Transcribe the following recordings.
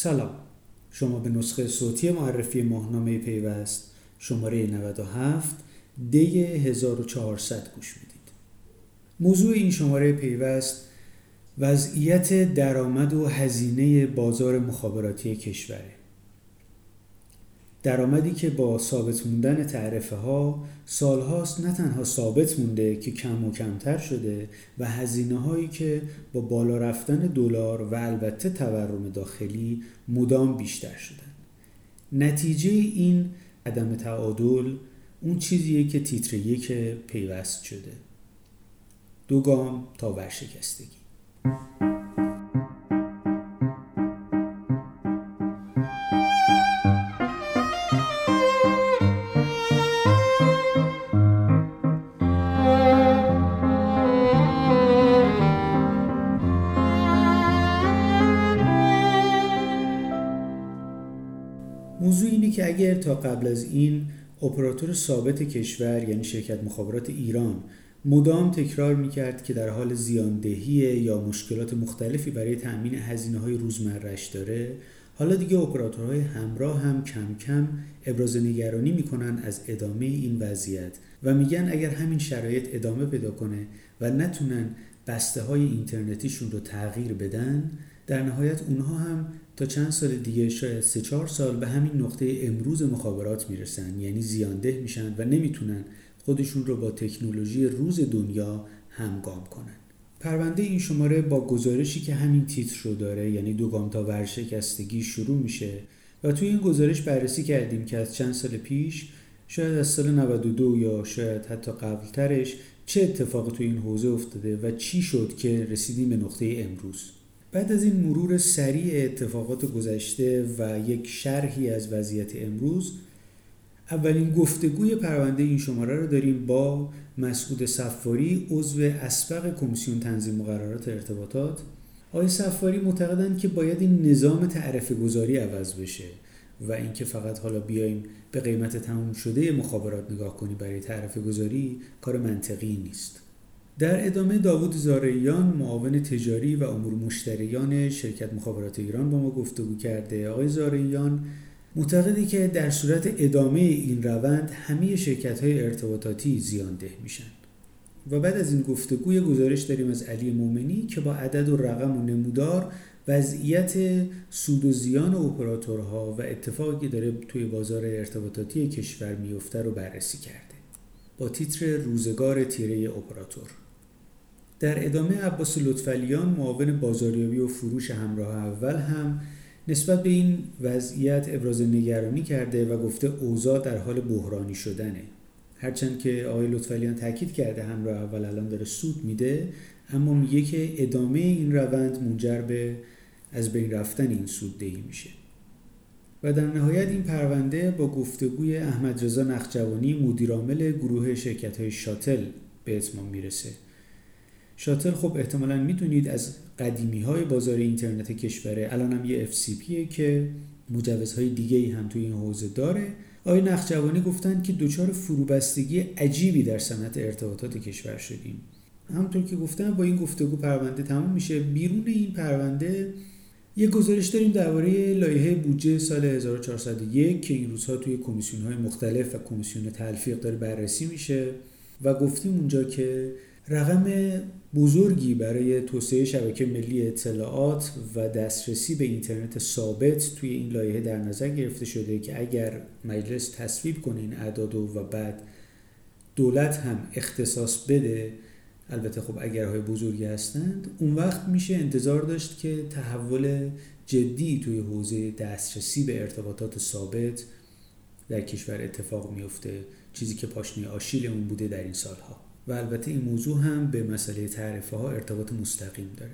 سلام. شما به نسخه صوتی معرفی ماهنامه پیوست شماره 97 دی 1400 گوش می‌دید. موضوع این شماره پیوست وضعیت درآمد و هزینه بازار مخابراتی کشوره. درآمدی که با ثابت موندن تعرفه ها سالهاست نه تنها ثابت مونده که کم و کمتر شده و هزینه هایی که با بالا رفتن دلار و البته تورم داخلی مدام بیشتر شدن. نتیجه این عدم تعادل اون چیزیه که تیتر یک پیوست شده. دو گام تا ورشکستگی. اگر تا قبل از این اپراتور ثابت کشور یعنی شرکت مخابرات ایران مدام تکرار می‌کرد که در حال زیاندهی یا مشکلات مختلفی برای تأمین هزینه های روزمرش داره حالا دیگه اپراتورهای همراه هم کم کم ابراز نگرانی می‌کنن از ادامه این وضعیت و میگن اگر همین شرایط ادامه پیدا کنه و نتونن بسته های اینترنتیشون رو تغییر بدن در نهایت اونها هم تا چند سال دیگه شاید سه چهار سال به همین نقطه امروز مخابرات می‌رسن. یعنی زیانده میشن و نمی‌تونن خودشون رو با تکنولوژی روز دنیا همگام کنن. پرونده این شماره با گزارشی که همین تیتر رو داره یعنی دو گام تا ورشکستگی شروع میشه و توی این گزارش بررسی کردیم که از چند سال پیش شاید از سال 92 یا شاید حتی قبلترش چه اتفاقی توی این حوزه افتاده و چی شد که رسیدیم به نقطه امروز. بعد از این مرور سریع اتفاقات گذشته و یک شرحی از وضعیت امروز اولین گفتگوی پرونده این شماره رو داریم با مسعود صفاری عضو اسبق کمیسیون تنظیم مقررات ارتباطات. آقای صفاری معتقدند که باید این نظام تعرفه گذاری عوض بشه و اینکه فقط حالا بیایم به قیمت تموم شده مخابرات نگاه کنی برای تعرفه گذاری کار منطقی نیست. در ادامه داوود زارعیان معاون تجاری و امور مشتریان شرکت مخابرات ایران با ما گفتگو کرده. آقای زارعیان معتقدی که در صورت ادامه این روند همه شرکت های ارتباطاتی زیانده میشن. و بعد از این گفتگوی گزارش داریم از علی مومنی که با عدد و رقم و نمودار وضعیت سود و زیان اپراتورها و اتفاقی که داره توی بازار ارتباطاتی کشور میفته رو بررسی کرده. با تیتر روزگار تیره اپراتور. در ادامه عباس لطفلیان معاون بازاریابی و فروش همراه اول هم نسبت به این وضعیت ابراز نگرانی کرده و گفته اوضاع در حال بحرانی شدنه. هرچند که آقای لطفلیان تاکید کرده همراه اول الان داره سود میده اما میگه که ادامه این روند منجر به از بین رفتن این سوددهی میشه. و در نهایت این پرونده با گفتگوی احمد رضا نخجوانی مدیرعامل گروه شرکت های شاتل به اتمام می‌رسه. شاتل خب احتمالا می‌دونید از قدیمی های بازار اینترنت کشوره. الان هم یه FCPه که مجوزهای دیگه ای هم توی این حوزه داره. آقای نخجوانی گفتن که دچار فروبستگی عجیبی در صنعت ارتباطات کشور شدیم. همونطور که گفتم با این گفتگو پرونده تموم میشه. بیرون این پرونده یه گزارش داریم درباره لایحه بودجه سال 1401 که این روزها توی کمیسیون های مختلف و کمیسیون تلفیق داره بررسی میشه. و گفتیم اونجا که رقم بزرگی برای توسعه شبکه ملی اطلاعات و دسترسی به اینترنت ثابت توی این لایحه در نظر گرفته شده که اگر مجلس تصویب کنه این اعداد و بعد دولت هم اختصاص بده البته خب اگرهای بزرگی هستند اون وقت میشه انتظار داشت که تحول جدی توی حوزه دسترسی به ارتباطات ثابت در کشور اتفاق میفته چیزی که پاشنه آشیل اون بوده در این سالها. و البته این موضوع هم به مسئله تعرفه ها ارتباط مستقیم داره.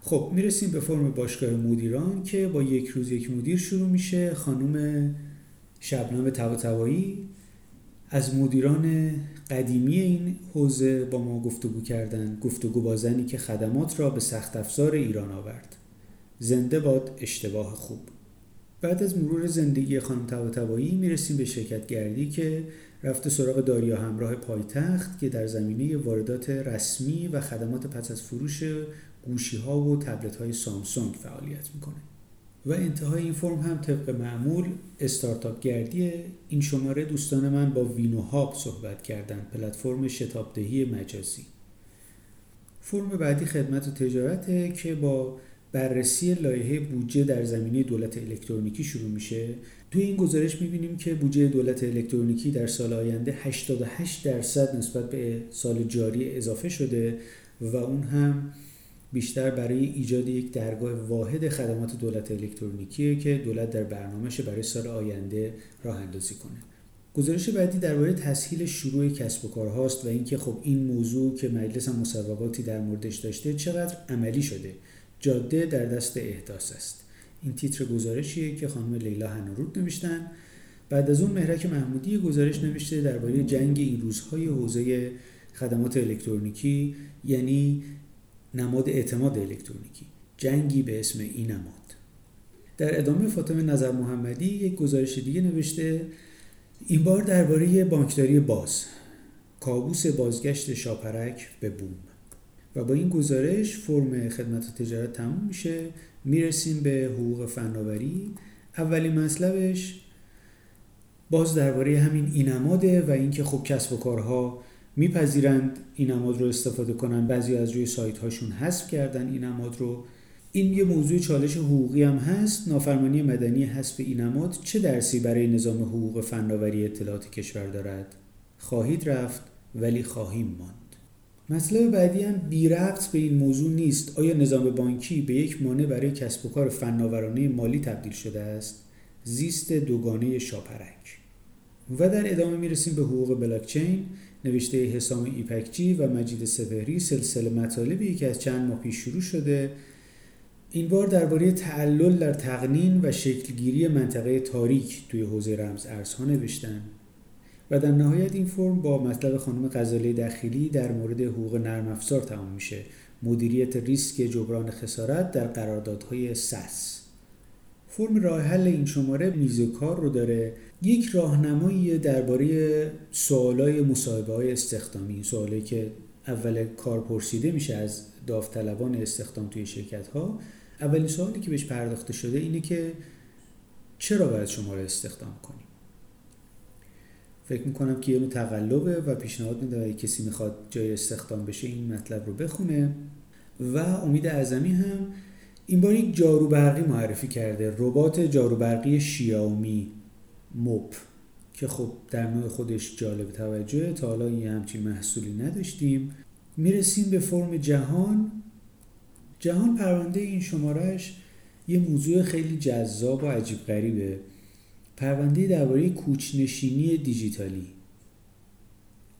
خب می‌رسیم به فرم باشگاه مدیران که با یک روز یک مدیر شروع میشه. خانم شبنم طباطبایی از مدیران قدیمی این حوزه با ما گفتگو کردن گفتگو با زنی که خدمات را به سخت افزار ایران آورد. زنده باد اشتباه خوب. بعد از مرور زندگی خانم طباطبایی می‌رسیم به شرکت گردی که رفته سراغ داریا همراه پایتخت که در زمینه واردات رسمی و خدمات پس از فروش گوشی ها و تبلت های سامسونگ فعالیت می‌کنه. و انتهای این فرم هم طبق معمول استارتاپ گردیه این شماره دوستان من با وینو هاب صحبت کردن پلتفرم شتابدهی مجازی. فرم بعدی خدمت و تجارته که با بررسی لایحه بودجه در زمینه دولت الکترونیکی شروع میشه. توی این گزارش می‌بینیم که بودجه دولت الکترونیکی در سال آینده 88 درصد نسبت به سال جاری اضافه شده و اون هم بیشتر برای ایجاد یک درگاه واحد خدمات دولت الکترونیکی که دولت در برنامهش برای سال آینده راه اندازی کنه. گزارش بعدی درباره تسهیل شروع کسب و کار هاست و اینکه خب این موضوع که مجلس هم مصوباتی در موردش داشته چقدر عملی شده. جاده در دست احداث است. این تیتر گزارشیه که خانم لیلا هنورود نوشتن. بعد از اون مهرک محمودی گزارش نوشته درباره جنگ این روزهای حوزه خدمات الکترونیکی یعنی نماد اعتماد الکترونیکی. جنگی به اسم این نماد. در ادامه فاطمه نظر محمدی یک گزارش دیگه نوشته. این بار درباره بانکداری باز. کابوس بازگشت شاپرک به بوم. و با این گزارش فرم خدمت تجارت تموم میشه. می‌رسیم به حقوق فناوری. اولین مطلبش باز درباره همین اینماده و اینکه خب کسب و کارها میپذیرند. این نماد رو استفاده کنن. بعضی از روی سایت هاشون حذف کردن این نماد رو. این یه موضوع چالش حقوقی هم هست. نافرمانی مدنی حذف این نماد چه درسی برای نظام حقوق فناوری اطلاعات کشور دارد؟ خواهید رفت ولی خواهیم ماند. مطلب بعدی هم بی ربط به این موضوع نیست. آیا نظام بانکی به یک مانع برای کسب و کار فناورانه مالی تبدیل شده است؟ زیست دوگانه شاپرک. و در ادامه می‌رسیم به حقوق بلاکچین. نوشته حسام ایپکچی و مجید سپهری سلسله مطالبی که از چند ماه پیش شروع شده. این بار درباره تعلل در تقنین و شکلگیری منطقه تاریک توی حوزه رمز ارزها نوشتن. و در نهایت این فرم با مطلب خانم غزاله دخیلی در مورد حقوق نرم افزار تمام میشه. مدیریت ریسک جبران خسارت در قراردادهای سس. فرم راه حل این شماره میز کار رو داره. یک راهنمایی درباره سوالای مصاحبه های استخدامی سوالایی که اول کار پرسیده میشه از داوطلبان استخدام توی شرکت ها اولین سوالی که بهش پرداخته شده اینه که چرا باید شما رو استخدام کنیم؟ فکر می‌کنم که یه تقلبه و پیشنهاد میده اگه کسی می‌خواد جای استخدام بشه این مطلب رو بخونه. و امید اعظمی هم این بار یک جارو برقی معرفی کرده ربات جارو برقی شیائومی موپ که خب در نوع خودش جالب توجه تا حالا این همچین محصولی نداشتیم. می‌رسیم به فرم جهان. جهان پرونده این شمارش یه موضوع خیلی جذاب و عجیب غریبه. پرونده درباره کوچنشینی دیجیتالی.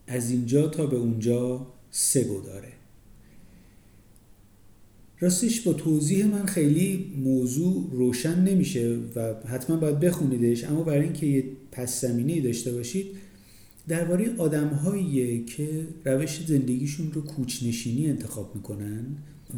از اینجا تا به اونجا سه داره. راستش با توضیح من خیلی موضوع روشن نمیشه و حتما باید بخونیدش اما برای اینکه یه پس زمینه داشته باشید درباره آدمهایی که روش زندگیشون رو کوچنشینی انتخاب می‌کنن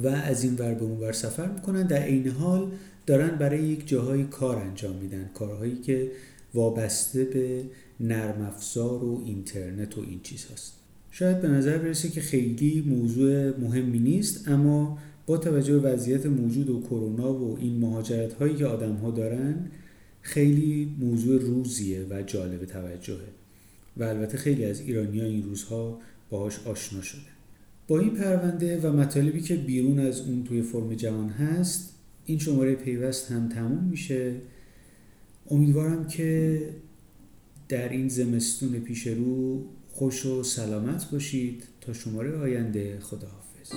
و از این ور به اون ور سفر می‌کنن در عین حال دارن برای یک جاهای کار انجام میدن. کارهایی که وابسته به نرم افزار و اینترنت و این چیز هست شاید به نظر برسه که خیلی موضوع مهمی نیست اما با توجه به وضعیت موجود و کرونا و این مهاجرت هایی که آدم ها دارن خیلی موضوع روزیه و جالب توجهه. و البته خیلی از ایرانی ها این روزها باهاش آشنا شده. با این پرونده و مطالبی که بیرون از اون توی فرم جهان هست این شماره پیوست هم تموم میشه. امیدوارم که در این زمستون پیش رو خوش و سلامت باشید. تا شماره آینده خداحافظ.